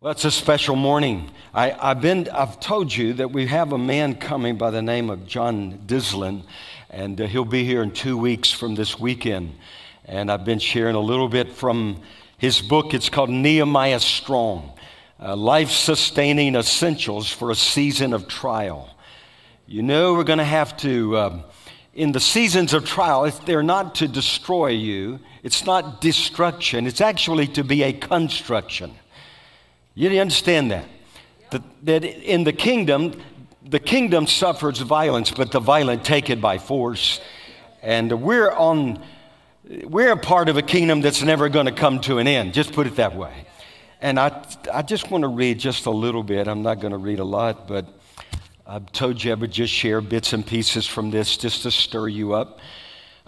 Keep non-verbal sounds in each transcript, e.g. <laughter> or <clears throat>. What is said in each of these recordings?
Well, it's a special morning. I, have been, I've told you that we have a man coming by the name of John Dislin, and uh, he'll be here in two weeks from this weekend. And I've been sharing a little bit from his book. It's called Nehemiah Strong uh, Life Sustaining Essentials for a Season of Trial. You know, we're going to have to, uh, in the seasons of trial, they're not to destroy you, it's not destruction, it's actually to be a construction. You understand that? That, that in the kingdom, the kingdom suffers violence, but the violent take it by force. And we're on, we're a part of a kingdom that's never going to come to an end. Just put it that way. And I, I just want to read just a little bit. I'm not going to read a lot, but I've told you I would just share bits and pieces from this just to stir you up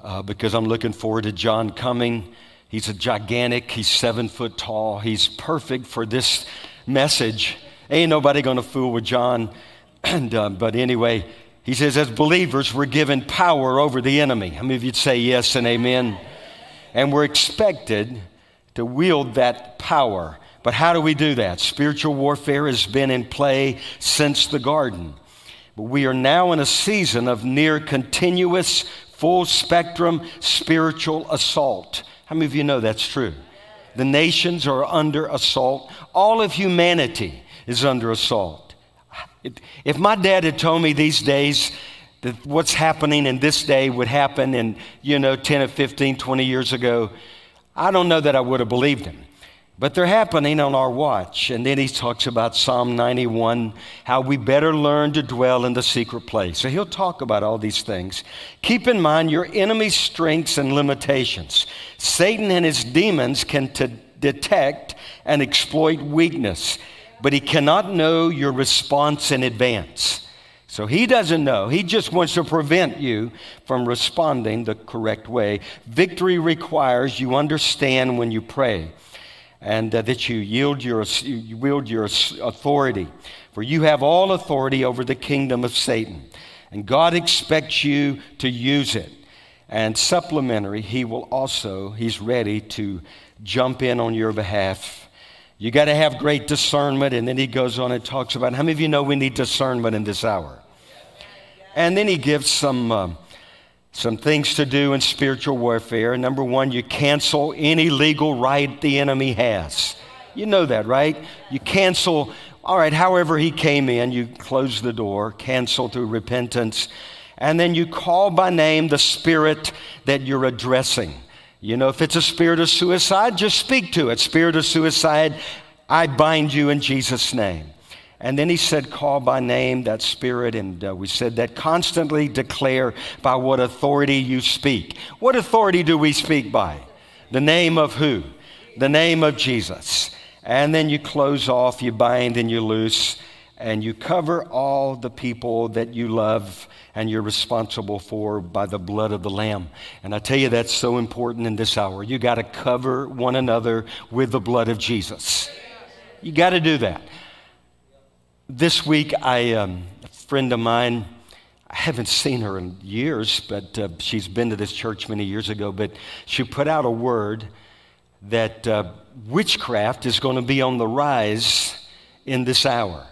uh, because I'm looking forward to John coming. He's a gigantic, he's seven foot tall, he's perfect for this message. Ain't nobody going to fool with John. <clears throat> And, uh, but anyway, he says, as believers, we're given power over the enemy. How many of you'd say yes and amen? And we're expected to wield that power. But how do we do that? Spiritual warfare has been in play since the garden. But we are now in a season of near continuous, full spectrum spiritual assault. How many of you know that's true? The nations are under assault. All of humanity is under assault. If my dad had told me these days that what's happening in this day would happen in, you know, 10 or 15, 20 years ago, I don't know that I would have believed him. But they're happening on our watch. And then he talks about Psalm 91, how we better learn to dwell in the secret place. So he'll talk about all these things. Keep in mind your enemy's strengths and limitations. Satan and his demons can t- detect and exploit weakness but he cannot know your response in advance. So he doesn't know. He just wants to prevent you from responding the correct way. Victory requires you understand when you pray and uh, that you yield your, you wield your authority. For you have all authority over the kingdom of Satan. And God expects you to use it. And supplementary, He will also, He's ready to jump in on your behalf you got to have great discernment. And then he goes on and talks about how many of you know we need discernment in this hour? And then he gives some, uh, some things to do in spiritual warfare. Number one, you cancel any legal right the enemy has. You know that, right? You cancel, all right, however he came in, you close the door, cancel through repentance, and then you call by name the spirit that you're addressing. You know, if it's a spirit of suicide, just speak to it. Spirit of suicide, I bind you in Jesus' name. And then he said, Call by name that spirit. And uh, we said that constantly declare by what authority you speak. What authority do we speak by? The name of who? The name of Jesus. And then you close off, you bind and you loose, and you cover all the people that you love and you're responsible for by the blood of the Lamb. And I tell you, that's so important in this hour. You got to cover one another with the blood of Jesus. You got to do that. This week, I, um, a friend of mine, I haven't seen her in years, but uh, she's been to this church many years ago. But she put out a word that uh, witchcraft is going to be on the rise in this hour.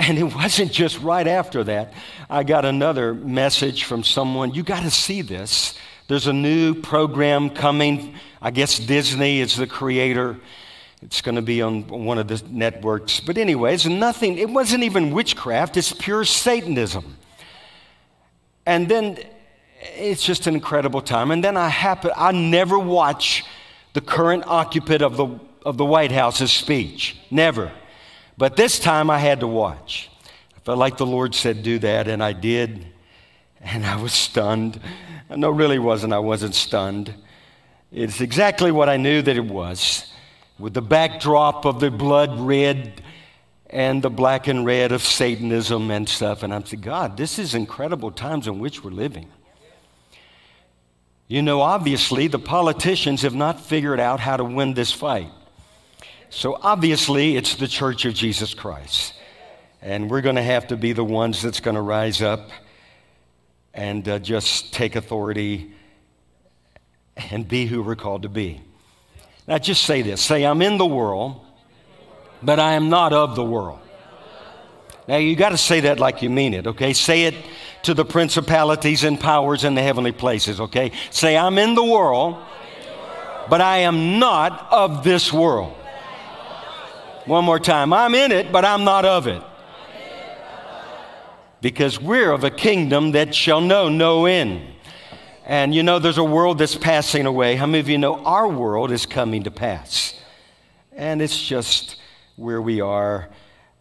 And it <laughs> wasn't just right after that. I got another message from someone. You got to see this. There's a new program coming. I guess Disney is the creator. It's going to be on one of the networks. But, anyway, it's nothing. It wasn't even witchcraft, it's pure Satanism. And then it's just an incredible time. And then I happen, I never watch the current occupant of the, of the White House's speech. Never. But this time I had to watch. I felt like the Lord said, do that, and I did. And I was stunned. No, really wasn't. I wasn't stunned. It's exactly what I knew that it was, with the backdrop of the blood red and the black and red of Satanism and stuff. And I'm saying, God, this is incredible times in which we're living. You know, obviously, the politicians have not figured out how to win this fight. So obviously, it's the church of Jesus Christ. And we're going to have to be the ones that's going to rise up and uh, just take authority and be who we're called to be. Now, just say this say, I'm in the world, but I am not of the world. Now, you got to say that like you mean it, okay? Say it to the principalities and powers in the heavenly places, okay? Say, I'm in the world, but I am not of this world. One more time. I'm in it, but I'm not of it. Because we're of a kingdom that shall know no end. And you know, there's a world that's passing away. How many of you know our world is coming to pass? And it's just where we are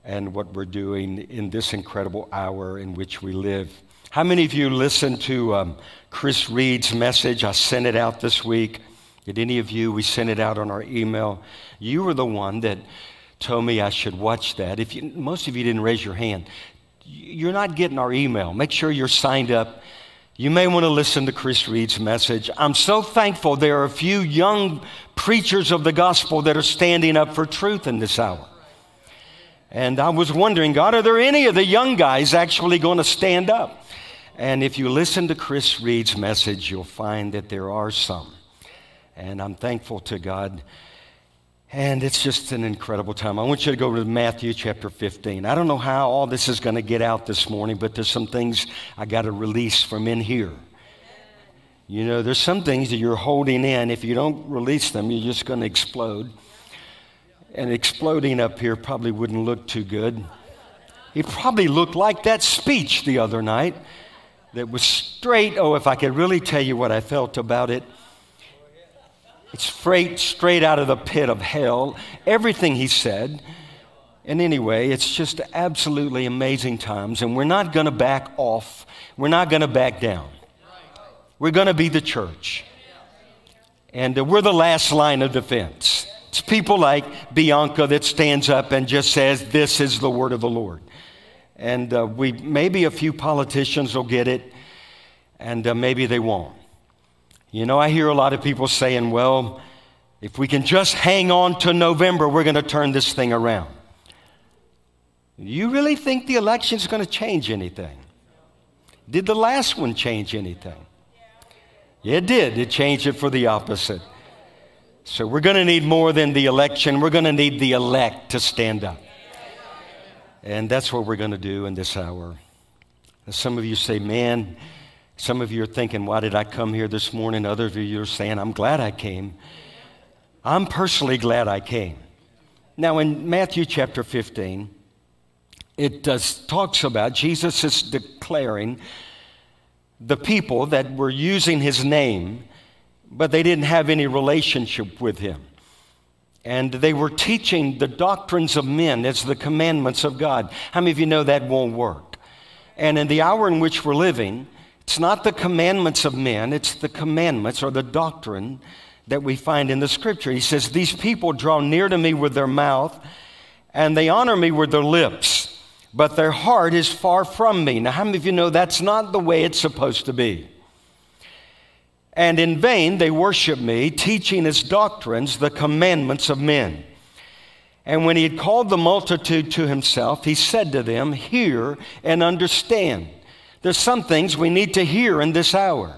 and what we're doing in this incredible hour in which we live. How many of you listened to um, Chris Reed's message? I sent it out this week. Did any of you? We sent it out on our email. You were the one that told me I should watch that. If you, most of you didn't raise your hand, you're not getting our email. Make sure you're signed up. You may want to listen to Chris Reed's message. I'm so thankful there are a few young preachers of the gospel that are standing up for truth in this hour. And I was wondering, God, are there any of the young guys actually going to stand up? And if you listen to Chris Reed's message, you'll find that there are some. And I'm thankful to God. And it's just an incredible time. I want you to go to Matthew chapter 15. I don't know how all this is going to get out this morning, but there's some things I got to release from in here. You know, there's some things that you're holding in. If you don't release them, you're just going to explode. And exploding up here probably wouldn't look too good. It probably looked like that speech the other night that was straight. Oh, if I could really tell you what I felt about it. It's straight, straight out of the pit of hell. Everything he said. And anyway, it's just absolutely amazing times. And we're not going to back off. We're not going to back down. We're going to be the church. And uh, we're the last line of defense. It's people like Bianca that stands up and just says, This is the word of the Lord. And uh, we, maybe a few politicians will get it, and uh, maybe they won't. You know, I hear a lot of people saying, Well, if we can just hang on to November, we're going to turn this thing around. You really think the election's going to change anything? Did the last one change anything? It did. It changed it for the opposite. So we're going to need more than the election. We're going to need the elect to stand up. And that's what we're going to do in this hour. Some of you say, man, some of you are thinking, why did I come here this morning? Others of you are saying, I'm glad I came. I'm personally glad I came. Now, in Matthew chapter 15, it does, talks about Jesus is declaring the people that were using his name but they didn't have any relationship with him. And they were teaching the doctrines of men as the commandments of God. How many of you know that won't work? And in the hour in which we're living, it's not the commandments of men, it's the commandments or the doctrine that we find in the scripture. He says, These people draw near to me with their mouth, and they honor me with their lips, but their heart is far from me. Now, how many of you know that's not the way it's supposed to be? And in vain they worship me, teaching as doctrines the commandments of men. And when he had called the multitude to himself, he said to them, Hear and understand. There's some things we need to hear in this hour.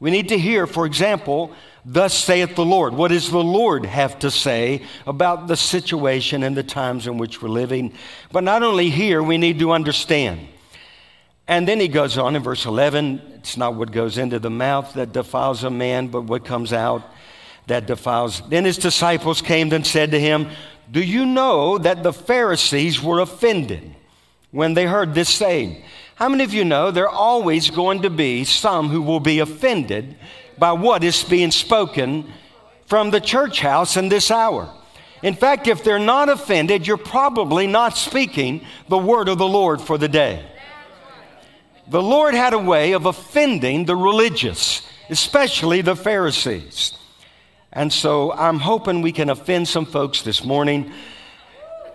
We need to hear, for example, Thus saith the Lord. What does the Lord have to say about the situation and the times in which we're living? But not only hear, we need to understand. And then he goes on in verse 11 it's not what goes into the mouth that defiles a man, but what comes out that defiles. Then his disciples came and said to him, Do you know that the Pharisees were offended when they heard this saying? How many of you know there are always going to be some who will be offended by what is being spoken from the church house in this hour? In fact, if they're not offended, you're probably not speaking the word of the Lord for the day the Lord had a way of offending the religious, especially the Pharisees. And so I'm hoping we can offend some folks this morning.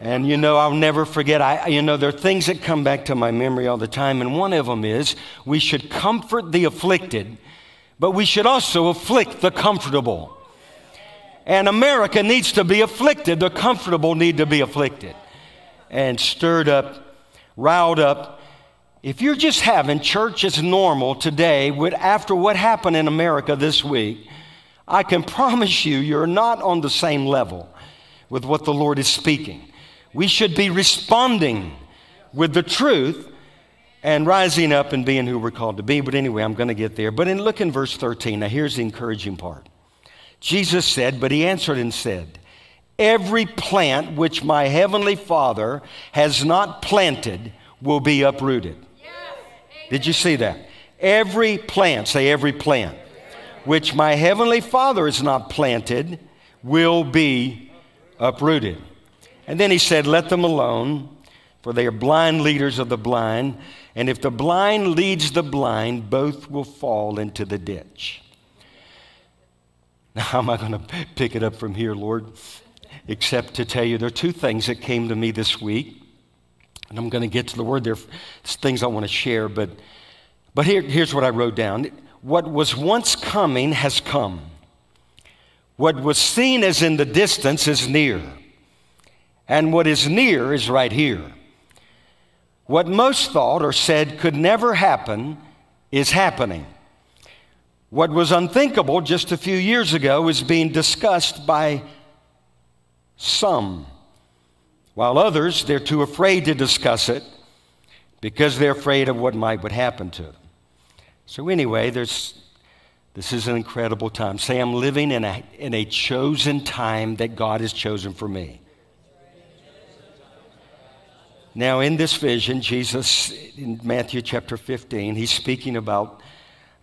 And you know, I'll never forget, I, you know, there are things that come back to my memory all the time. And one of them is we should comfort the afflicted, but we should also afflict the comfortable. And America needs to be afflicted. The comfortable need to be afflicted and stirred up riled up. If you're just having church as normal today, after what happened in America this week, I can <laughs> promise you, you're not on the same level with what the Lord is speaking. We should be responding with the truth and rising up and being who we're called to be. But anyway, I'm going to get there. But in look in verse 13. Now here's the encouraging part. Jesus said, but he answered and said, Every plant which my heavenly Father has not planted will be uprooted. Yes. Did you see that? Every plant, say every plant, which my heavenly Father has not planted will be uprooted. And then he said, Let them alone, for they are blind leaders of the blind. And if the blind leads the blind, both will fall into the ditch. Now, <laughs> how am I going to pick it up from here, Lord? Except to tell you there are two things that came to me this week. And I'm going to get to the word. There's things I want to share, but, but here, here's what I wrote down. What was once coming has come. What was seen as in the distance is near. And what is near is right here. What most thought or said could never happen is happening. What was unthinkable just a few years ago is being discussed by some, while others, they're too afraid to discuss it because they're afraid of what might would happen to them. So anyway, there's, this is an incredible time. Say, I'm living in a, in a chosen time that God has chosen for me. Now, in this vision, Jesus, in Matthew chapter 15, he's speaking about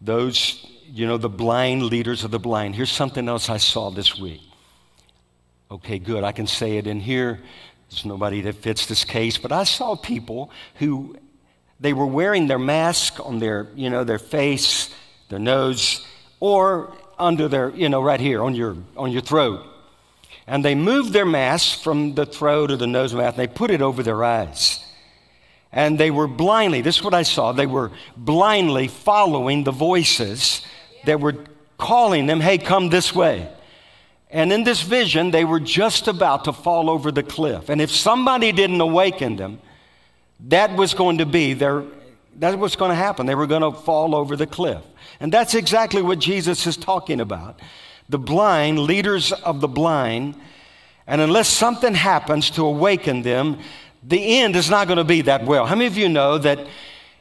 those, you know, the blind leaders of the blind. Here's something else I saw this week. Okay, good. I can say it in here. There's nobody that fits this case, but I saw people who they were wearing their mask on their, you know, their face, their nose, or under their, you know, right here on your on your throat. And they moved their mask from the throat or the nose mouth, and they put it over their eyes. And they were blindly, this is what I saw, they were blindly following the voices that were calling them, hey, come this way. And in this vision, they were just about to fall over the cliff. And if somebody didn't awaken them, that was going to be their, that was going to happen. They were going to fall over the cliff. And that's exactly what Jesus is talking about. The blind, leaders of the blind, and unless something happens to awaken them, the end is not going to be that well. How many of you know that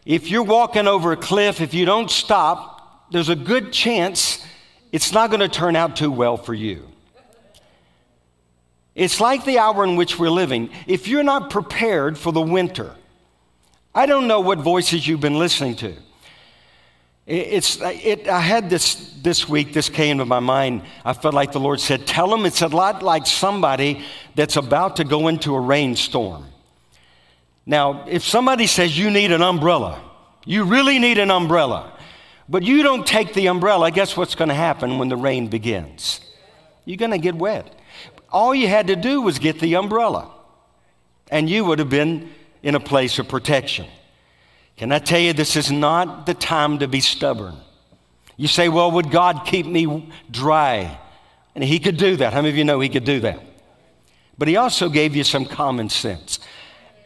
if you're walking over a cliff, if you don't stop, there's a good chance it's not going to turn out too well for you? It's like the hour in which we're living. If you're not prepared for the winter, I don't know what voices you've been listening to. It's, it, I had this this week, this came to my mind. I felt like the Lord said, Tell them it's a lot like somebody that's about to go into a rainstorm. Now, if somebody says you need an umbrella, you really need an umbrella, but you don't take the umbrella, guess what's going to happen when the rain begins? You're going to get wet. All you had to do was get the umbrella, and you would have been in a place of protection. Can I tell you, this is not the time to be stubborn. You say, well, would God keep me dry? And He could do that. How many of you know He could do that? But He also gave you some common sense.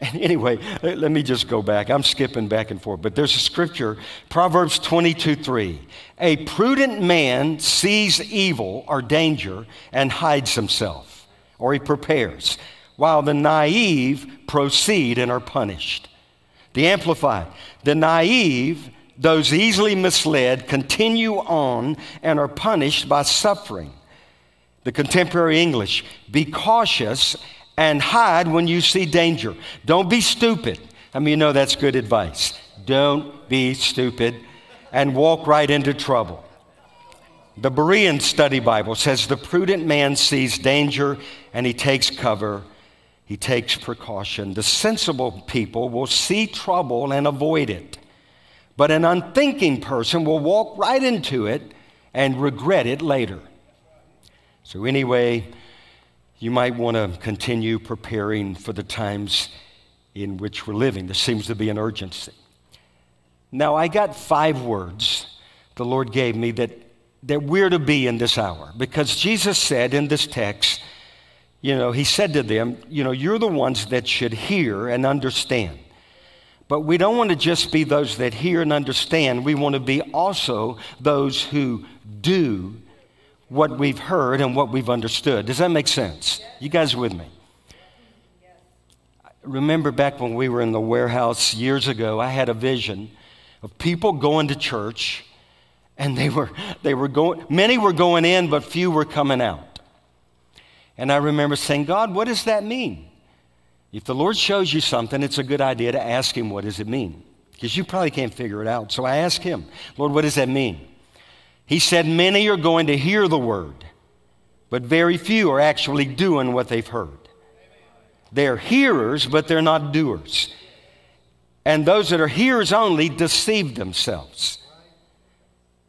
And <laughs> anyway, let me just go back. I'm skipping back and forth. But there's a scripture, Proverbs 22 3. A prudent man sees evil or danger and hides himself, or he prepares, while the naive proceed and are punished. The Amplified, the naive, those easily misled, continue on and are punished by suffering. The contemporary English, be cautious and hide when you see danger. Don't be stupid. I mean, you know that's good advice. Don't be stupid and walk right into trouble. The Berean Study Bible says the prudent man sees danger and he takes cover, he takes precaution. The sensible people will see trouble and avoid it. But an unthinking person will walk right into it and regret it later. So, anyway, you might want to continue preparing for the times in which we're living. There seems to be an urgency. Now, I got five words the Lord gave me that, that we're to be in this hour because Jesus said in this text, you know, He said to them, you know, you're the ones that should hear and understand. But we don't want to just be those that hear and understand. We want to be also those who do what we've heard and what we've understood. Does that make sense? You guys with me? Remember back when we were in the warehouse years ago, I had a vision of people going to church and they were they were going many were going in but few were coming out. And I remember saying, "God, what does that mean?" If the Lord shows you something, it's a good idea to ask him what does it mean? Because you probably can't figure it out. So I asked him, "Lord, what does that mean?" He said, "Many are going to hear the word, but very few are actually doing what they've heard." They're hearers, but they're not doers. And those that are hearers only deceive themselves.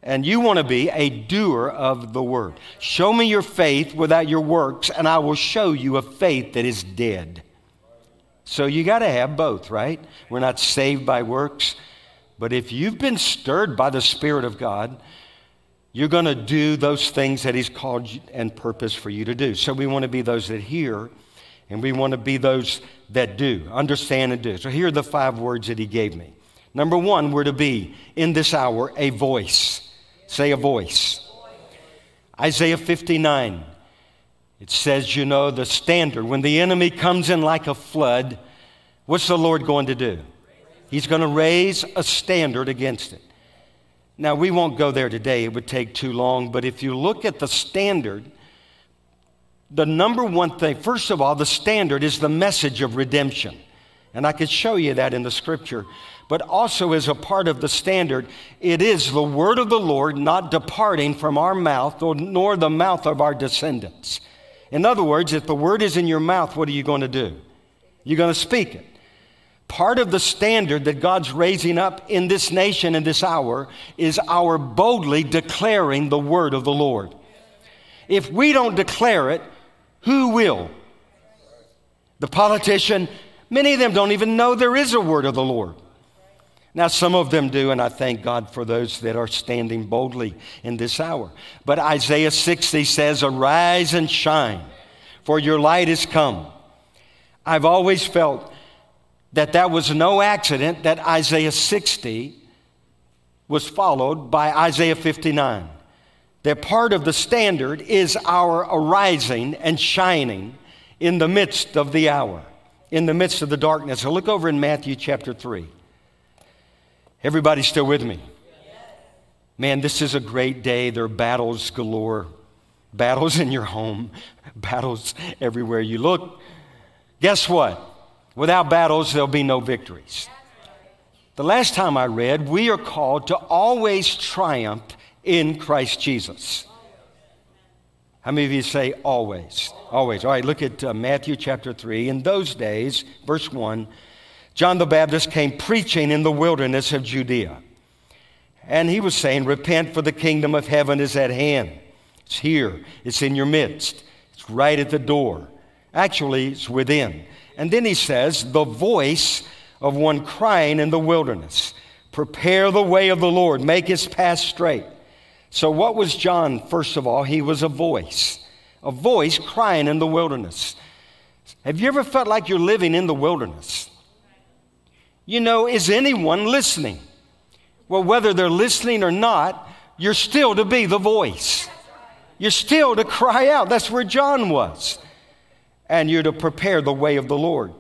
And you want to be a doer of the word. Show me your faith without your works, and I will show you a faith that is dead. So you got to have both, right? We're not saved by works. But if you've been stirred by the Spirit of God, you're going to do those things that He's called and purpose for you to do. So we want to be those that hear, and we want to be those that do, understand and do. So here are the five words that He gave me. Number one, we're to be in this hour a voice. Say a voice. Isaiah 59. It says, you know, the standard. When the enemy comes in like a flood, what's the Lord going to do? He's going to raise a standard against it. Now, we won't go there today, it would take too long, but if you look at the standard, the number one thing, first of all, the standard is the message of redemption. And I could show you that in the scripture. But also, as a part of the standard, it is the word of the Lord not departing from our mouth nor the mouth of our descendants. In other words, if the word is in your mouth, what are you going to do? You're going to speak it. Part of the standard that God's raising up in this nation in this hour is our boldly declaring the word of the Lord. If we don't declare it, who will? The politician, many of them don't even know there is a word of the Lord. Now, some of them do, and I thank God for those that are standing boldly in this hour. But Isaiah 60 says, Arise and shine, for your light is come. I've always felt that that was no accident that Isaiah 60 was followed by Isaiah 59. That part of the standard is our arising and shining in the midst of the hour, in the midst of the darkness. So look over in Matthew chapter 3. Everybody still with me? Man, this is a great day. There are battles galore. Battles in your home, <laughs> battles everywhere you look. Guess what? Without battles, there'll be no victories. The last time I read, we are called to always triumph in Christ Jesus. How many of you say always? Always. All right, look at uh, Matthew chapter 3. In those days, verse 1, John the Baptist came preaching in the wilderness of Judea. And he was saying, Repent, for the kingdom of heaven is at hand. It's here, it's in your midst, it's right at the door. Actually, it's within. And then he says, The voice of one crying in the wilderness, Prepare the way of the Lord, make his path straight. So, what was John? First of all, he was a voice, a voice crying in the wilderness. Have you ever felt like you're living in the wilderness? You know, is anyone listening? Well, whether they're listening or not, you're still to be the voice. You're still to cry out. That's where John was. And you're to prepare the way of the Lord.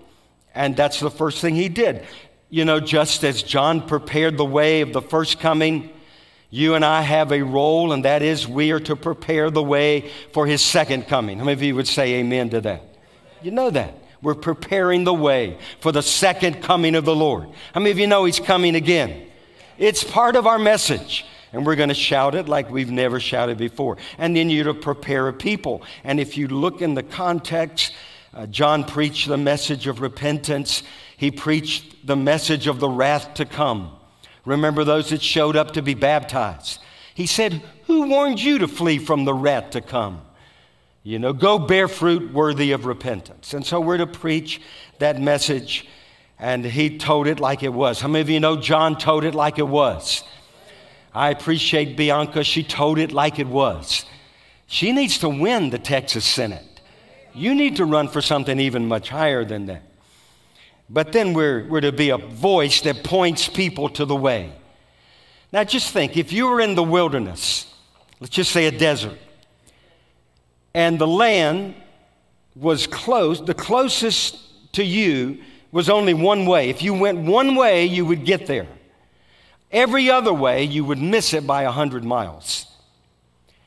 And that's the first thing he did. You know, just as John prepared the way of the first coming, you and I have a role, and that is we are to prepare the way for his second coming. How many of you would say amen to that? You know that. We're preparing the way for the second coming of the Lord. How many of you know He's coming again? It's part of our message. And we're going to shout it like we've never shouted before. And then you're to prepare a people. And if you look in the context, uh, John preached the message of repentance, he preached the message of the wrath to come. Remember those that showed up to be baptized? He said, Who warned you to flee from the wrath to come? You know, go bear fruit worthy of repentance. And so we're to preach that message. And he told it like it was. How many of you know John told it like it was? I appreciate Bianca. She told it like it was. She needs to win the Texas Senate. You need to run for something even much higher than that. but then we're, we're to be a voice that points people to the way. Now, just think if you were in the wilderness, let's just say a desert, and the land was close, the closest to you was only one way. If you went one way, you would get there. Every other way, you would miss it by 100 miles.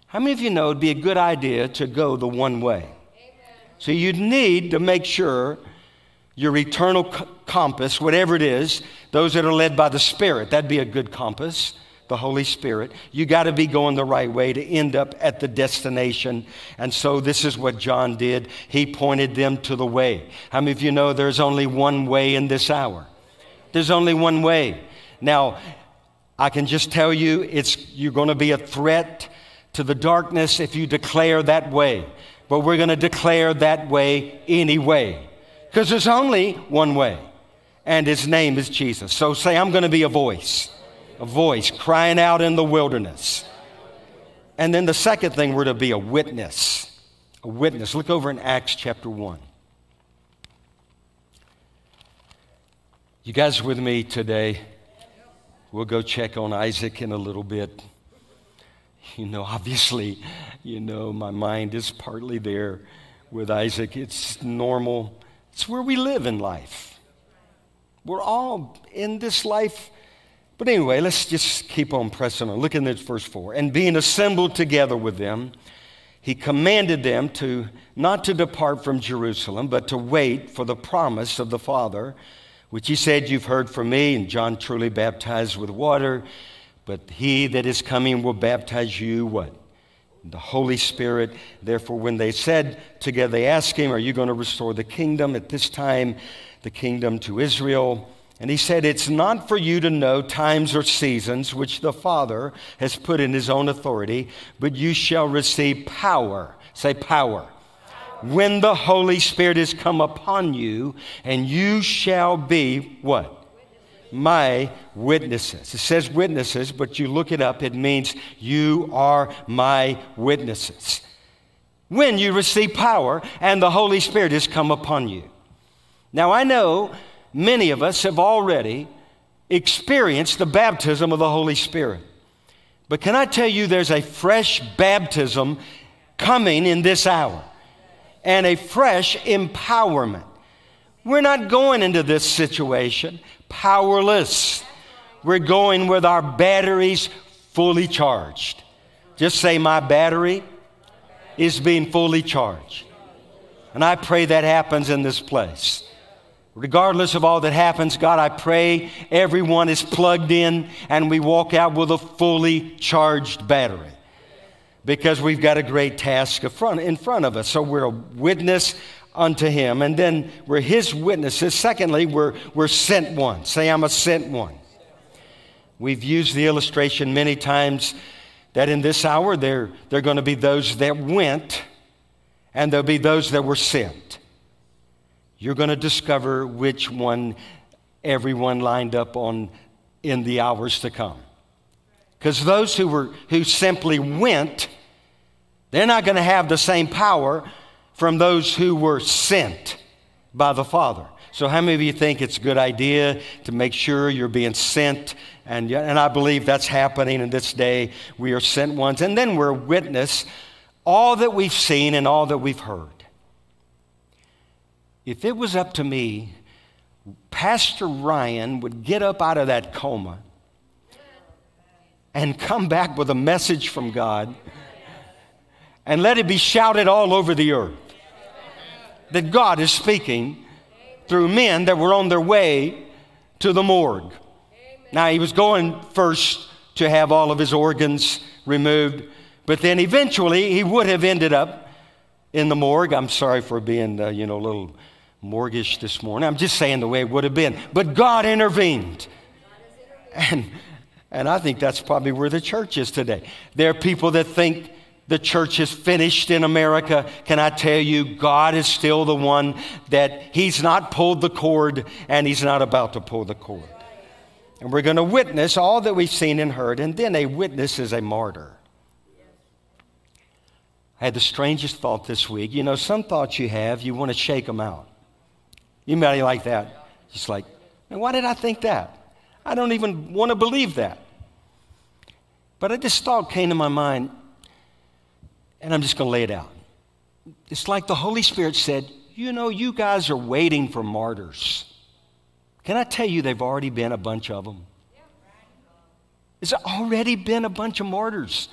How many of you know it'd be a good idea to go the one way? So you'd need to make sure your eternal compass, whatever it is, those that are led by the Spirit, that'd be a good compass, the Holy Spirit. You got to be going the right way to end up at the destination. And so this is what John did. He pointed them to the way. How many of you know there's only one way in this hour? There's only one way. Now, I can just tell you it's you're going to be a threat to the darkness if you declare that way. But we're going to declare that way anyway. Because there's only one way, and his name is Jesus. So say, I'm going to be a voice, a voice crying out in the wilderness. And then the second thing, we're to be a witness. A witness. Look over in Acts chapter 1. You guys with me today? We'll go check on Isaac in a little bit. You know, obviously, you know, my mind is partly there with Isaac. It's normal it's where we live in life. We're all in this life. But anyway, let's just keep on pressing on. Look in this verse 4. And being assembled together with them, he commanded them to not to depart from Jerusalem, but to wait for the promise of the Father, which he said, You've heard from me, and John truly baptized with water, but he that is coming will baptize you what? the Holy Spirit. Therefore, when they said together, they asked him, Are you going to restore the kingdom at this time, the kingdom to Israel? And he said, It's not for you to know times or seasons which the Father has put in his own authority, but you shall receive power. Say, power. When the Holy Spirit has come upon you, and you shall be what? my witnesses. It says witnesses, but you look it up, it means you are my witnesses. When you receive power and the Holy Spirit has come upon you. Now, I know many of us have already experienced the baptism of the Holy Spirit. But can I tell you, there's a fresh baptism coming in this hour and a fresh empowerment. We're not going into this situation powerless. We're going with our batteries fully charged. Just say, My battery is being fully charged. And I pray that happens in this place. Regardless of all that happens, God, I pray everyone is plugged in and we walk out with a fully charged battery because we've got a great task in front of us. So we're a witness unto him. And then we're his witnesses. Secondly, we're, we're sent one. Say, I'm a sent one. We've used the illustration many times that in this hour there, there are going to be those that went and there'll be those that were sent. You're going to discover which one everyone lined up on in the hours to come. Because those who, were, who simply went, they're not going to have the same power from those who were sent by the Father. So, how many of you think it's a good idea to make sure you're being sent? And, and I believe that's happening in this day. We are sent ones. And then we're witness all that we've seen and all that we've heard. If it was up to me, Pastor Ryan would get up out of that coma and come back with a message from God and let it be shouted all over the earth that God is speaking through men that were on their way to the morgue. Now, he was going first to have all of his organs removed, but then eventually he would have ended up in the morgue. I'm sorry for being, uh, you know, a little mortgage this morning. I'm just saying the way it would have been. But God intervened. And, and I think that's probably where the church is today. There are people that think the church is finished in America, can I tell you, God is still the one that He's not pulled the cord and He's not about to pull the cord. And we're going to witness all that we've seen and heard, and then a witness is a martyr. I had the strangest thought this week. You know, some thoughts you have, you want to shake them out. Might like that. She's like, "Man, why did I think that? I don't even want to believe that. But I just thought came to my mind, and I'm just going to lay it out. It's like the Holy Spirit said, You know, you guys are waiting for martyrs. Can I tell you, they've already been a bunch of them? There's already been a bunch of martyrs.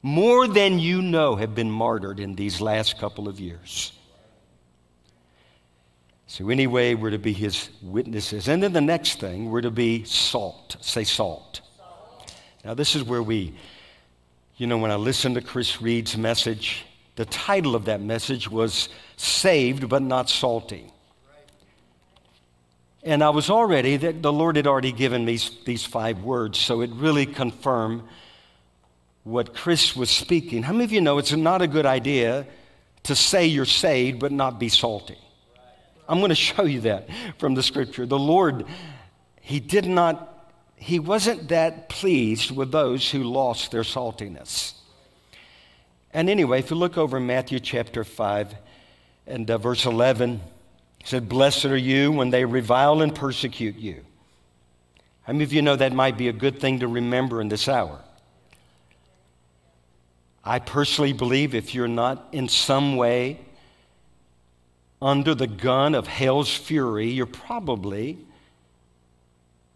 More than you know have been martyred in these last couple of years. So, anyway, we're to be his witnesses. And then the next thing, we're to be salt. Say salt. Now, this is where we, you know, when I listened to Chris Reed's message, the title of that message was Saved but Not Salty. And I was already, the Lord had already given me these five words, so it really confirmed what Chris was speaking. How many of you know it's not a good idea to say you're saved but not be salty? I'm going to show you that from the scripture. The Lord, He did not, He wasn't that pleased with those who lost their saltiness. And anyway, if you look over Matthew chapter 5 and uh, verse 11, He said, Blessed are you when they revile and persecute you. How many of you know that might be a good thing to remember in this hour? I personally believe if you're not in some way under the gun of hell's fury, you're probably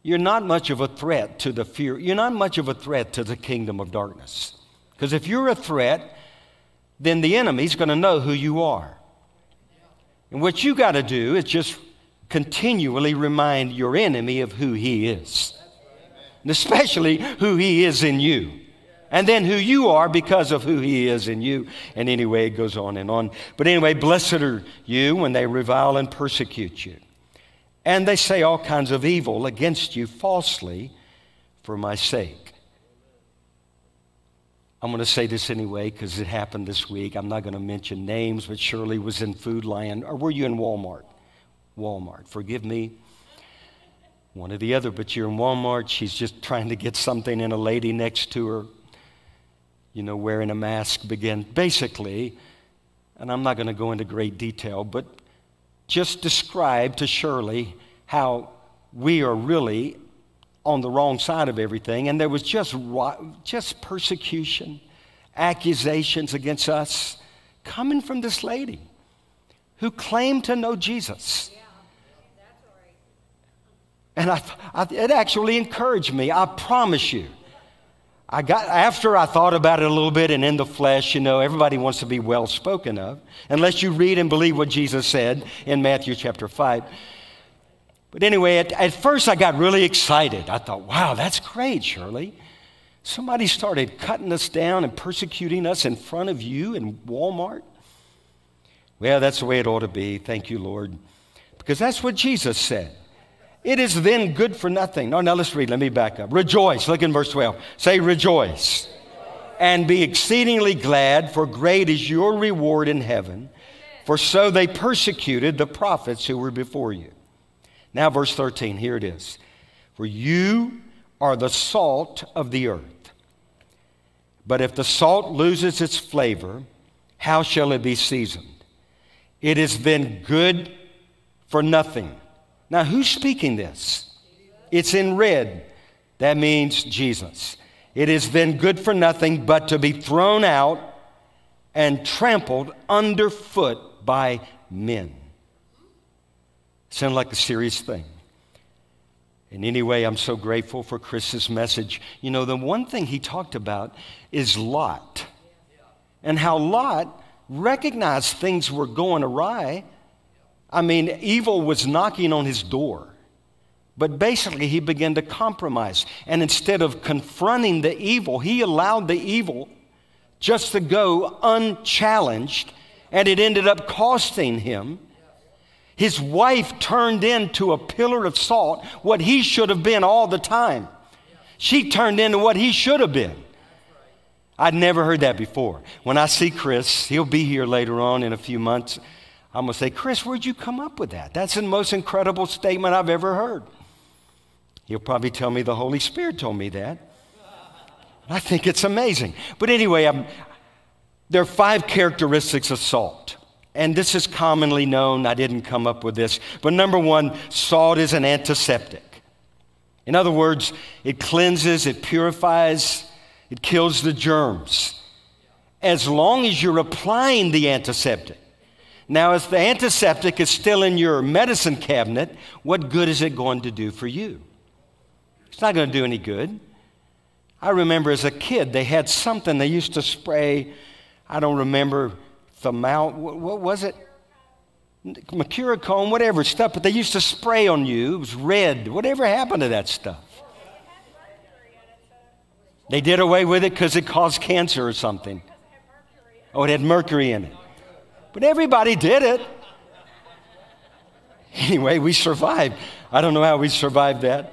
you're not much of a threat to the fear. You're not much of a threat to the kingdom of darkness. Because if you're a threat, then the enemy's going to know who you are. And what you got to do is just continually remind your enemy of who he is. And especially who he is in you and then who you are because of who he is in you. And anyway, it goes on and on. But anyway, blessed are you when they revile and persecute you. And they say all kinds of evil against you falsely for my sake. I'm going to say this anyway because it happened this week. I'm not going to mention names, but Shirley was in Food Lion. Or were you in Walmart? Walmart. Forgive me. One or the other, but you're in Walmart. She's just trying to get something, and a lady next to her you know, wearing a mask began. Basically, and I'm not going to go into great detail, but just describe to Shirley how we are really on the wrong side of everything. And there was just, just persecution, accusations against us coming from this lady who claimed to know Jesus. And I, I, it actually encouraged me, I promise you. I got, after I thought about it a little bit and in the flesh, you know, everybody wants to be well spoken of, unless you read and believe what Jesus said in Matthew chapter 5. But anyway, at, at first I got really excited. I thought, wow, that's great, Shirley. Somebody started cutting us down and persecuting us in front of you in Walmart. Well, that's the way it ought to be. Thank you, Lord. Because that's what Jesus said. It is then good for nothing. No, now let's read. Let me back up. Rejoice. Look in verse 12. Say, rejoice. And be exceedingly glad, for great is your reward in heaven. For so they persecuted the prophets who were before you. Now, verse 13, here it is. For you are the salt of the earth. But if the salt loses its flavor, how shall it be seasoned? It is then good for nothing now, who's speaking this? It's in red. That means Jesus. It is then good for nothing but to be thrown out and trampled underfoot by men. Sound like a serious thing. And anyway, I'm so grateful for Chris's message. You know, the one thing he talked about is Lot and how Lot recognized things were going awry I mean, evil was knocking on his door. But basically, he began to compromise. And instead of confronting the evil, he allowed the evil just to go unchallenged. And it ended up costing him. His wife turned into a pillar of salt, what he should have been all the time. She turned into what he should have been. I'd never heard that before. When I see Chris, he'll be here later on in a few months. I'm going to say, Chris, where'd you come up with that? That's the most incredible statement I've ever heard. He'll probably tell me the Holy Spirit told me that. I think it's amazing. But anyway, I'm, there are five characteristics of salt. And this is commonly known. I didn't come up with this. But number one, salt is an antiseptic. In other words, it cleanses, it purifies, it kills the germs. As long as you're applying the antiseptic. Now, if the antiseptic is still in your medicine cabinet, what good is it going to do for you? It's not going to do any good. I remember as a kid, they had something they used to spray. I don't remember the mount. What was it? Mercurochrome, whatever stuff, but they used to spray on you. It was red. Whatever happened to that stuff? They did away with it because it caused cancer or something. Oh, it had mercury in it. But everybody did it. Anyway, we survived. I don't know how we survived that.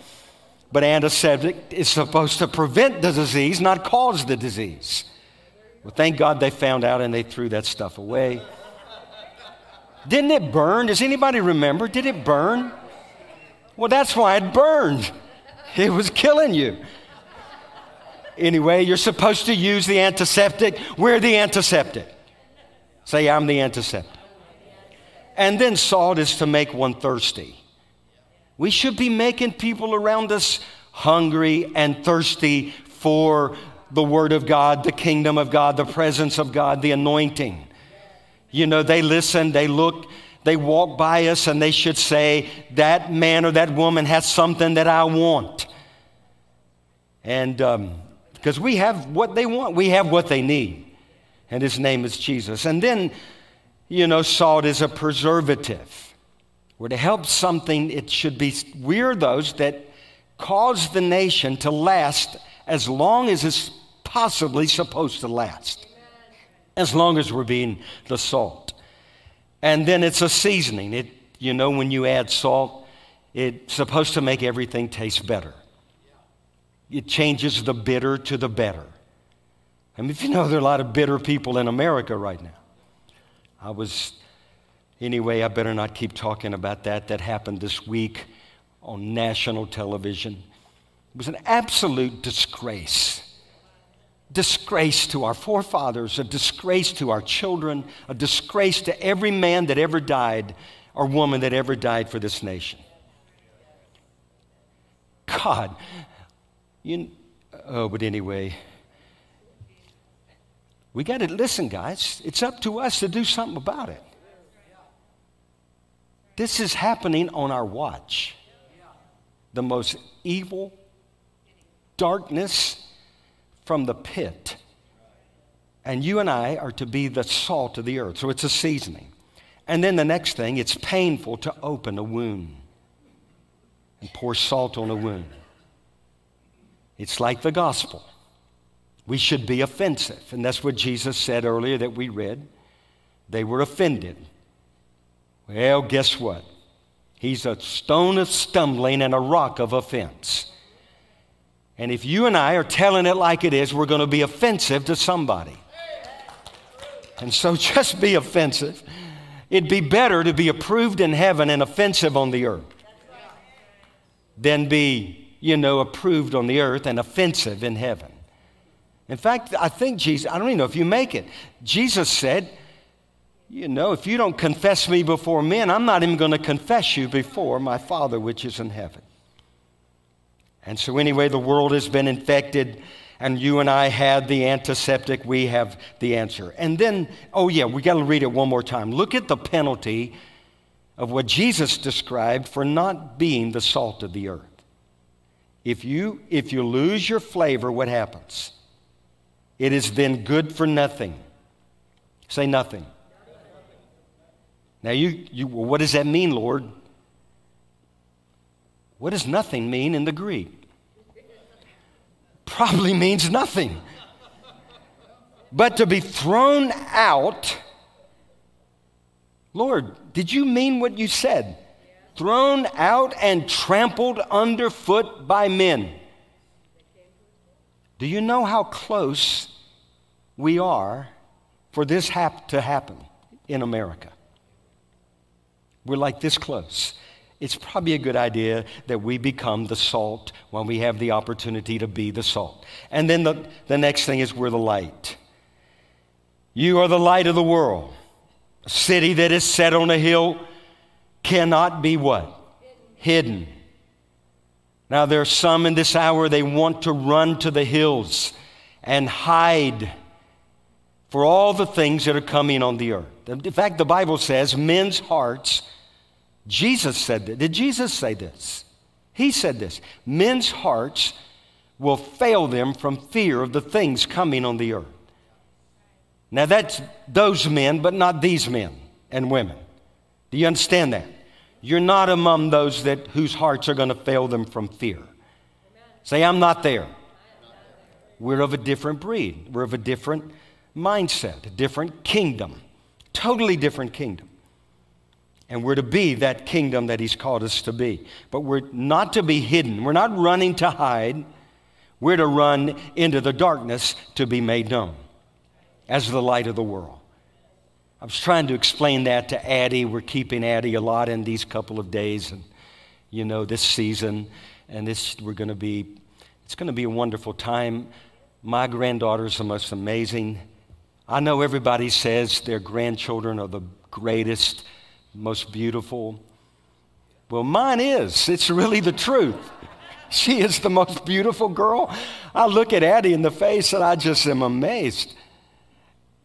But antiseptic is supposed to prevent the disease, not cause the disease. Well, thank God they found out and they threw that stuff away. Didn't it burn? Does anybody remember? Did it burn? Well, that's why it burned. It was killing you. Anyway, you're supposed to use the antiseptic. We're the antiseptic. Say, I'm the antiseptic. And then salt is to make one thirsty. We should be making people around us hungry and thirsty for the Word of God, the kingdom of God, the presence of God, the anointing. You know, they listen, they look, they walk by us, and they should say, That man or that woman has something that I want. And because um, we have what they want, we have what they need. And his name is Jesus. And then, you know, salt is a preservative. We're to help something, it should be, we're those that cause the nation to last as long as it's possibly supposed to last, as long as we're being the salt. And then it's a seasoning. It, you know, when you add salt, it's supposed to make everything taste better. It changes the bitter to the better. I mean, if you know, there are a lot of bitter people in America right now. I was, anyway, I better not keep talking about that. That happened this week on national television. It was an absolute disgrace disgrace to our forefathers, a disgrace to our children, a disgrace to every man that ever died or woman that ever died for this nation. God, you, oh, but anyway, we got to listen, guys. It's up to us to do something about it. This is happening on our watch. The most evil darkness from the pit. And you and I are to be the salt of the earth. So it's a seasoning. And then the next thing, it's painful to open a wound and pour salt on a wound. It's like the gospel. We should be offensive. And that's what Jesus said earlier that we read. They were offended. Well, guess what? He's a stone of stumbling and a rock of offense. And if you and I are telling it like it is, we're going to be offensive to somebody. And so <laughs> just be offensive. It'd be better to be approved in heaven and offensive on the earth than be, you know, approved on the earth and offensive in heaven. In fact, I think Jesus, I don't even know if you make it. Jesus said, you know, if you don't confess me before men, I'm not even going to confess you before my Father which is in heaven. And so, anyway, the world has been infected, and you and I had the antiseptic. We have the answer. And then, oh, yeah, we got to read it one more time. Look at the penalty of what Jesus described for not being the salt of the earth. If you, if you lose your flavor, what happens? It is then good for nothing. Say nothing. Now, you, you well, what does that mean, Lord? What does nothing mean in the Greek? Probably means nothing. But to be thrown out, Lord, did you mean what you said? Thrown out and trampled underfoot by men. Do you know how close we are for this hap- to happen in America? We're like this close it's probably a good idea that we become the salt when we have the opportunity to be the salt. And then the, the next thing is we're the light. You are the light of the world. A city that is set on a hill cannot be what? Hidden. Now, there are some in this hour, they want to run to the hills and hide for all the things that are coming on the earth. In fact, the Bible says men's hearts, Jesus said that. Did Jesus say this? He said this men's hearts will fail them from fear of the things coming on the earth. Now, that's those men, but not these men and women. Do you understand that? You're not among those that, whose hearts are going to fail them from fear. Say, I'm not there. We're of a different breed. We're of a different mindset, a different kingdom, totally different kingdom. And we're to be that kingdom that He's called us to be. But we're not to be hidden. We're not running to hide. We're to run into the darkness to be made known as the light of the world. I was trying to explain that to Addie. We're keeping Addie a lot in these couple of days and, you know, this season. And this, we're going to be, it's going to be a wonderful time. My granddaughter's the most amazing. I know everybody says their grandchildren are the greatest, most beautiful. Well, mine is. It's really the truth. <laughs> She is the most beautiful girl. I look at Addie in the face and I just am amazed.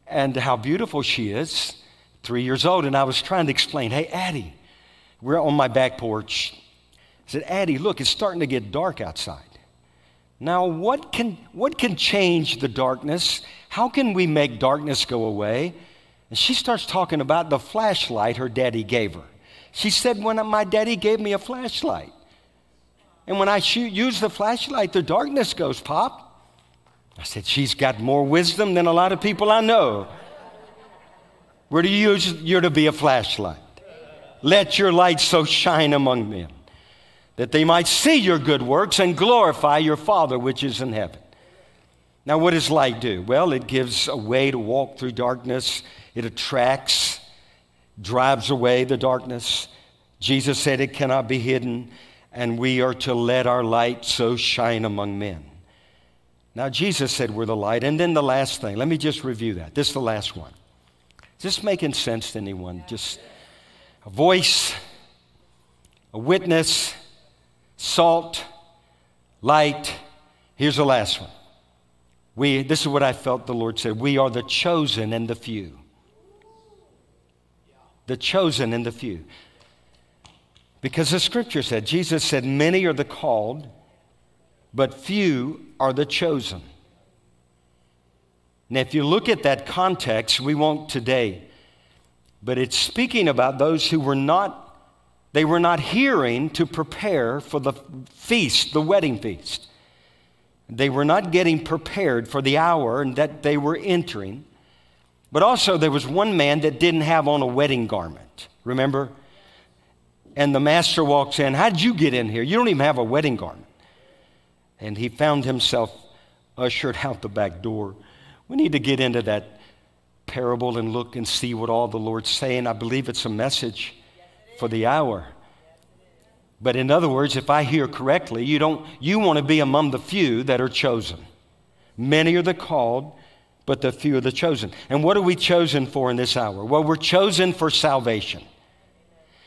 And how beautiful she is, three years old. And I was trying to explain, hey, Addie, we're on my back porch. I said, Addie, look, it's starting to get dark outside. Now, what can, what can change the darkness? How can we make darkness go away? And she starts talking about the flashlight her daddy gave her. She said, When my daddy gave me a flashlight. And when I shoot, use the flashlight, the darkness goes pop. I said, She's got more wisdom than a lot of people I know. Where do you use? You're to be a flashlight. Let your light so shine among men that they might see your good works and glorify your Father which is in heaven. Now, what does light do? Well, it gives a way to walk through darkness, it attracts, drives away the darkness. Jesus said it cannot be hidden and we are to let our light so shine among men. Now, Jesus said we're the light. And then the last thing, let me just review that. This is the last one. Is this making sense to anyone? Just a voice, a witness, salt, light. Here's the last one. We, this is what I felt the Lord said. We are the chosen and the few. The chosen and the few. Because the scripture said, Jesus said, Many are the called, but few are the chosen. Now, if you look at that context, we won't today, but it's speaking about those who were not, they were not hearing to prepare for the feast, the wedding feast. They were not getting prepared for the hour that they were entering. But also, there was one man that didn't have on a wedding garment. Remember? And the master walks in. How did you get in here? You don't even have a wedding garment. And he found himself ushered out the back door. We need to get into that parable and look and see what all the Lord's saying. I believe it's a message for the hour. But in other words, if I hear correctly, you don't you want to be among the few that are chosen. Many are the called, but the few are the chosen. And what are we chosen for in this hour? Well, we're chosen for salvation.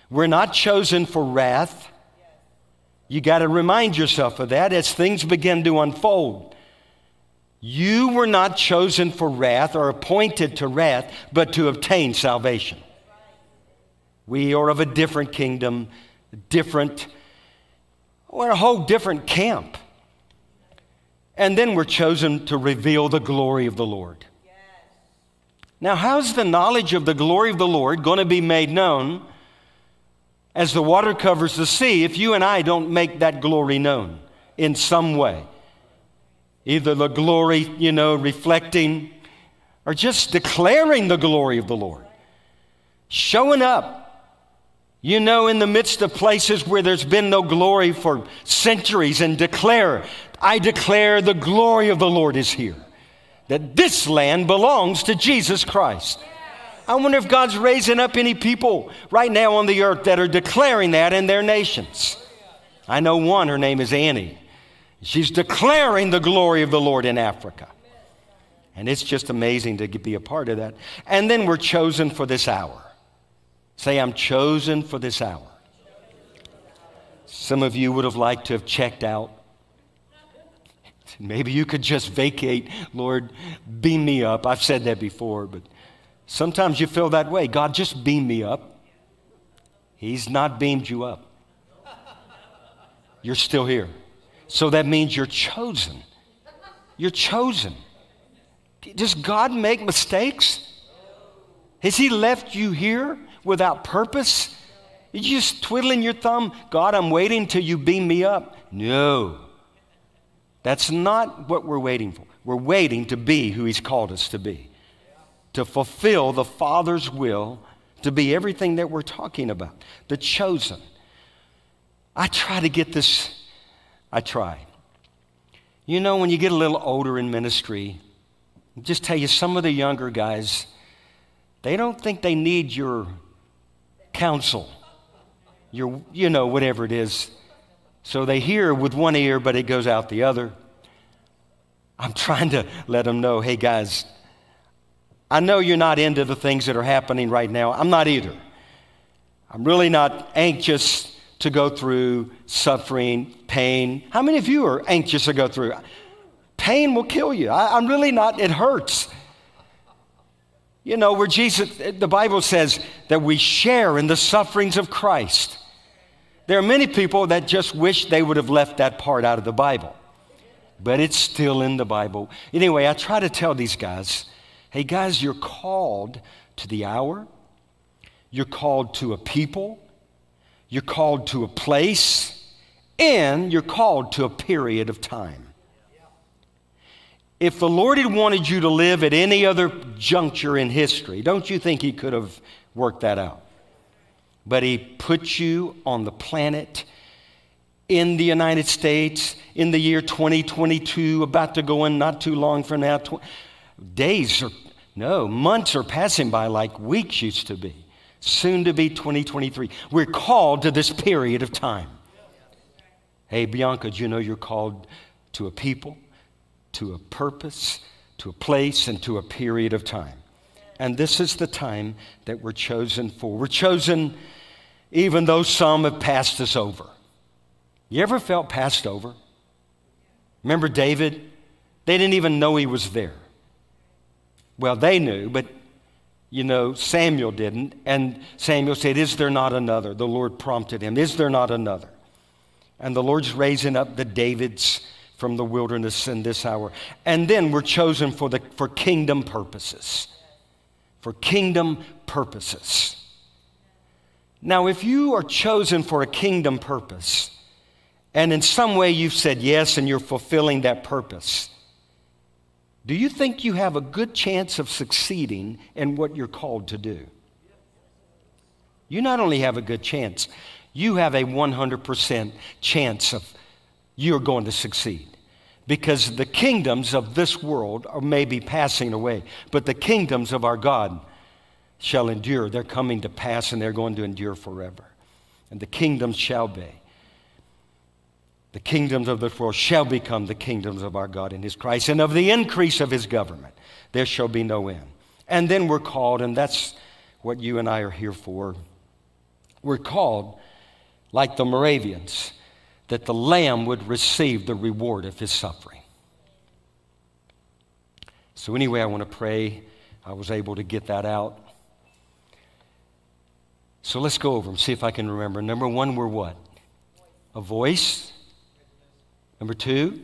We're not chosen for wrath. You got to remind yourself of that as things begin to unfold. You were not chosen for wrath or appointed to wrath, but to obtain salvation. We are of a different kingdom, different, we're a whole different camp. And then we're chosen to reveal the glory of the Lord. Now, how's the knowledge of the glory of the Lord going to be made known as the water covers the sea if you and I don't make that glory known in some way. Either the glory, you know, reflecting or just declaring the glory of the Lord. Showing up, you know, in the midst of places where there's been no glory for centuries and declare, I declare the glory of the Lord is here. That this land belongs to Jesus Christ. I wonder if God's raising up any people right now on the earth that are declaring that in their nations. I know one, her name is Annie. She's declaring the glory of the Lord in Africa. And it's just amazing to be a part of that. And then we're chosen for this hour. Say, I'm chosen for this hour. Some of you would have liked to have checked out. Maybe you could just vacate, Lord, beam me up. I've said that before, but sometimes you feel that way. God, just beam me up. He's not beamed you up. You're still here. So that means you're chosen. You're chosen. Does God make mistakes? Has He left you here without purpose? You're just twiddling your thumb, God, I'm waiting till you beam me up. No. That's not what we're waiting for. We're waiting to be who He's called us to be, to fulfill the Father's will, to be everything that we're talking about, the chosen. I try to get this, I try. You know, when you get a little older in ministry, I'll just tell you some of the younger guys, they don't think they need your counsel, your, you know, whatever it is. So they hear with one ear, but it goes out the other. I'm trying to let them know hey, guys, I know you're not into the things that are happening right now. I'm not either. I'm really not anxious to go through suffering, pain. How many of you are anxious to go through? Pain will kill you. I, am really not, it hurts. You know, where Jesus, the Bible says that we share in the sufferings of Christ. There are many people that just wish they would have left that part out of the Bible, but it's still in the Bible. Anyway, I try to tell these guys hey, guys, you're called to the hour, you're called to a people, you're called to a place, and you're called to a period of time. If the Lord had wanted you to live at any other juncture in history, don't you think He could have worked that out? But He put you on the planet in the United States in the year 2022, about to go in not too long from now. Days are, no, months are passing by like weeks used to be. Soon to be 2023. We're called to this period of time. Hey, Bianca, do you know you're called to a people? to a purpose, to a place, and to a period of time. And this is the time that we're chosen for. We're chosen even though some have passed us over. You ever felt passed over? Remember David? They didn't even know he was there. Well, they knew, but you know, Samuel didn't. And Samuel said, Is there not another? The Lord prompted him, Is there not another? And the Lord's raising up the Davids from the wilderness in this hour. And then we're chosen for, the, for kingdom purposes. For kingdom purposes. Now, if you are chosen for a kingdom purpose, and in some way you've said yes and you're fulfilling that purpose, do you think you have a good chance of succeeding in what you're called to do? You not only have a good chance, you have a 100% chance of you're going to succeed because the kingdoms of this world are maybe passing away, but the kingdoms of our God shall endure. They're coming to pass and they're going to endure forever. And the kingdoms shall be. The kingdoms of this world shall become the kingdoms of our God and His Christ, and of the increase of His government there shall be no end. And then we're called, and that's what you and I are here for. We're called like the Moravians that the lamb would receive the reward of his suffering. So, anyway, I want to pray. I was able to get that out. So, let's go over them, see if I can remember. Number one, we're what? A voice. Number two,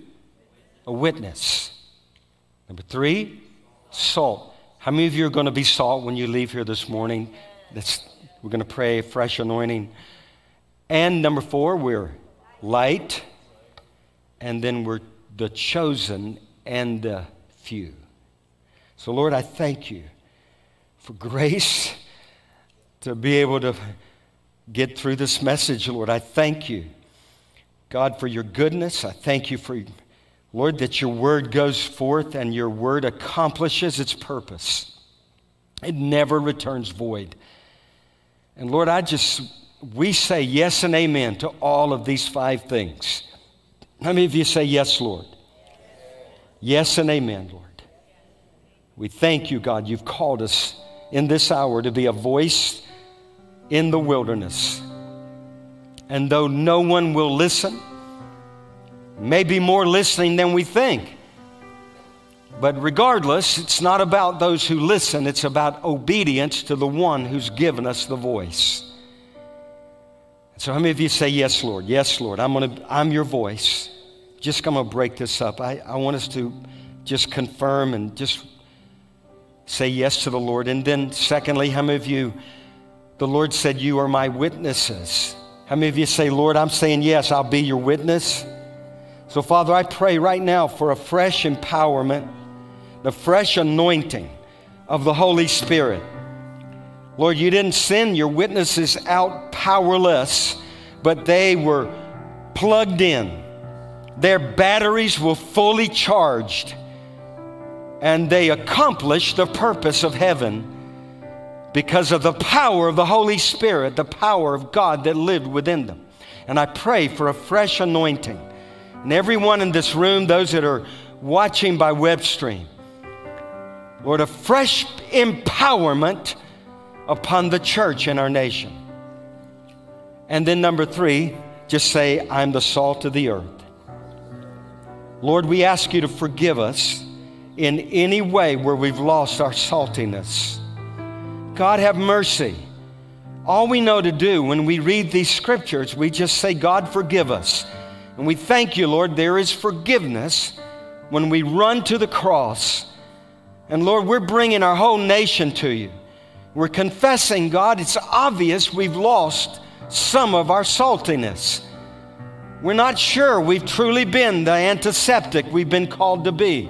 a witness. Number three, salt. How many of you are going to be salt when you leave here this morning? That's, we're going to pray a fresh anointing. And number four, we're light, and then we're the chosen and the few. So, Lord, I thank you for grace to be able to get through this message, Lord. I thank you, God, for your goodness. I thank you for, Lord, that your word goes forth and your word accomplishes its purpose. It never returns void. And Lord, I just we say yes and amen to all of these five things. How many of you say yes, Lord? Yes and amen, Lord. We thank you, God. You've called us in this hour to be a voice in the wilderness. And though no one will listen, maybe more listening than we think. But regardless, it's not about those who listen, it's about obedience to the one who's given us the voice. So, how many of you say, Yes, Lord? Yes, Lord. I'm, gonna, I'm your voice. Just I'm to break this up. I, I want us to just confirm and just say yes to the Lord. And then, secondly, how many of you, the Lord said, You are my witnesses. How many of you say, Lord, I'm saying yes, I'll be your witness? So, Father, I pray right now for a fresh empowerment, the fresh anointing of the Holy Spirit. Lord, you didn't send your witnesses out powerless, but they were plugged in. Their batteries were fully charged, and they accomplished the purpose of heaven because of the power of the Holy Spirit, the power of God that lived within them. And I pray for a fresh anointing. And everyone in this room, those that are watching by web stream, Lord, a fresh empowerment upon the church in our nation. And then, number three, just say, I'm the salt of the earth. Lord, we ask you to forgive us in any way where we've lost our saltiness. God, have mercy. All we know to do when we read these scriptures, we just say, God, forgive us. And we thank you, Lord, there is forgiveness when we run to the cross. And Lord, we're bringing our whole nation to you. We're confessing, God, it's obvious we've lost some of our saltiness. We're not sure we've truly been the antiseptic we've been called to be.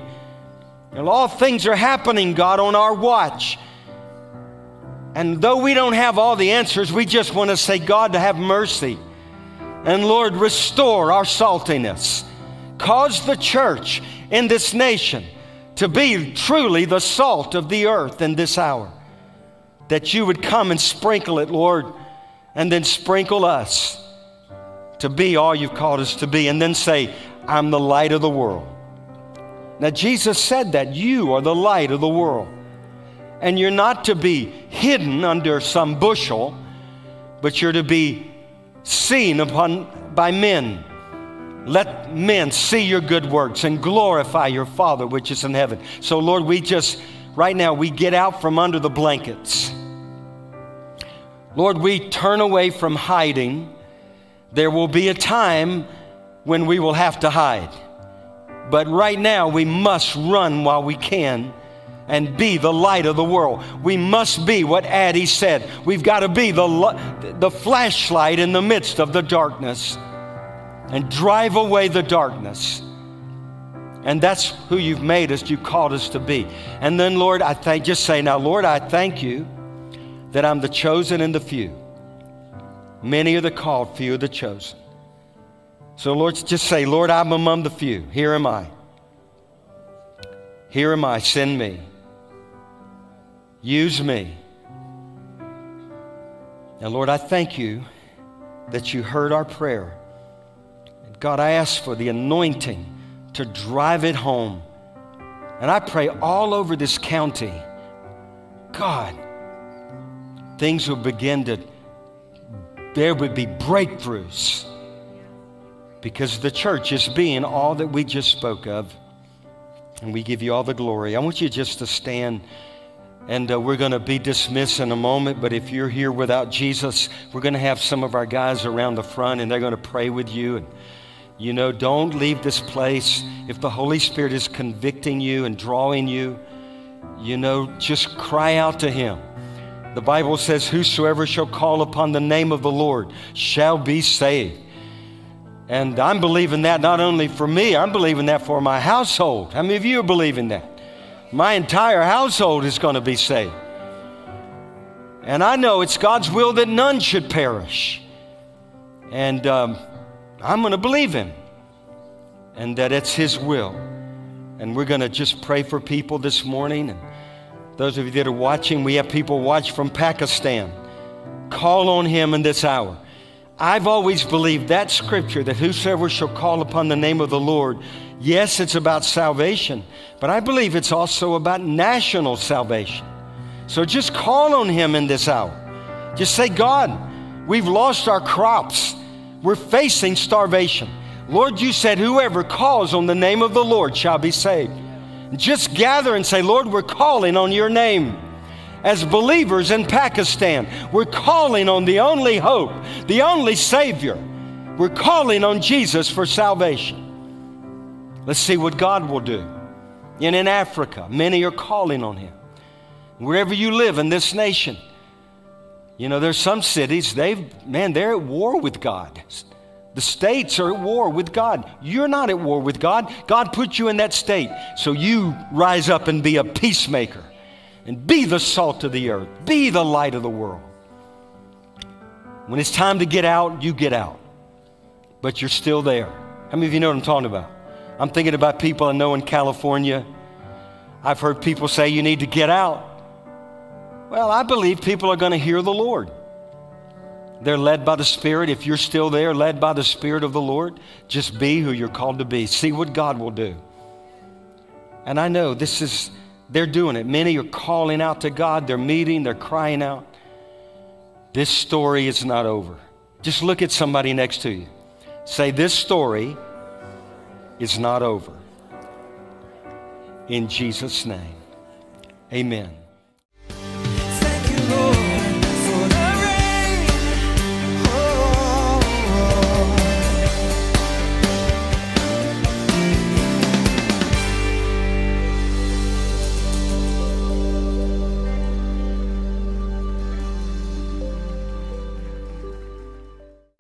And all things are happening, God, on our watch. And though we don't have all the answers, we just want to say, God, to have mercy. And Lord, restore our saltiness. Cause the church in this nation to be truly the salt of the earth in this hour that you would come and sprinkle it, Lord, and then sprinkle us to be all you've called us to be, and then say, I'm the light of the world. Now, Jesus said that you are the light of the world. And you're not to be hidden under some bushel, but you're to be seen upon by men. Let men see your good works and glorify your Father which is in heaven. So, Lord, we just, right now, we get out from under the blankets Lord, we turn away from hiding. There will be a time when we will have to hide. But right now, we must run while we can and be the light of the world. We must be what Addie said. We've got to be the, the flashlight in the midst of the darkness and drive away the darkness. And that's who you've made us, you called us to be. And then, Lord, I thank, just say now, Lord, I thank you that I'm the chosen and the few. Many are the called, few are the chosen. So, Lord, just say, Lord, I'm among the few. Here am I. Here am I. Send me. Use me. Now, Lord, I thank you that you heard our prayer. And God, I ask for the anointing to drive it home. And I pray all over this county, God, things will begin to, there would be breakthroughs because the church is being all that we just spoke of. And we give you all the glory. I want you just to stand. And uh, we're going to be dismissed in a moment. But if you're here without Jesus, we're going to have some of our guys around the front and they're going to pray with you. And, you know, don't leave this place. If the Holy Spirit is convicting you and drawing you, you know, just cry out to Him. The Bible says, Whosoever shall call upon the name of the Lord shall be saved. And I'm believing that not only for me, I'm believing that for my household. How many of you are believing that? My entire household is going to be saved. And I know it's God's will that none should perish. And um, I'm going to believe Him. And that it's His will. And we're going to just pray for people this morning. And those of you that are watching, we have people watch from Pakistan. Call on him in this hour. I've always believed that scripture that whosoever shall call upon the name of the Lord, yes, it's about salvation, but I believe it's also about national salvation. So just call on Him in this hour. Just say, God, we've lost our crops. We're facing starvation. Lord, you said, whoever calls on the name of the Lord shall be saved. Just gather and say, Lord, we're calling on your name. As believers in Pakistan, we're calling on the only hope, the only Savior. We're calling on Jesus for salvation. Let's see what God will do. And in Africa, many are calling on Him. Wherever you live in this nation, you know, there's some cities, they've, man, they're at war with God. The states are at war with God. You're not at war with God. God put you in that state. So you rise up and be a peacemaker and be the salt of the earth, be the light of the world. When it's time to get out, you get out. But you're still there. How many of you know what I'm talking about? I'm thinking about people I know in California. I've heard people say you need to get out. Well, I believe people are going to hear the Lord. They're led by the Spirit. If you're still there, led by the Spirit of the Lord, just be who you're called to be. See what God will do. And I know this is, they're doing it. Many are calling out to God, they're meeting, they're crying out. This story is not over. Just look at somebody next to you. Say, This story is not over. In Jesus' name, amen.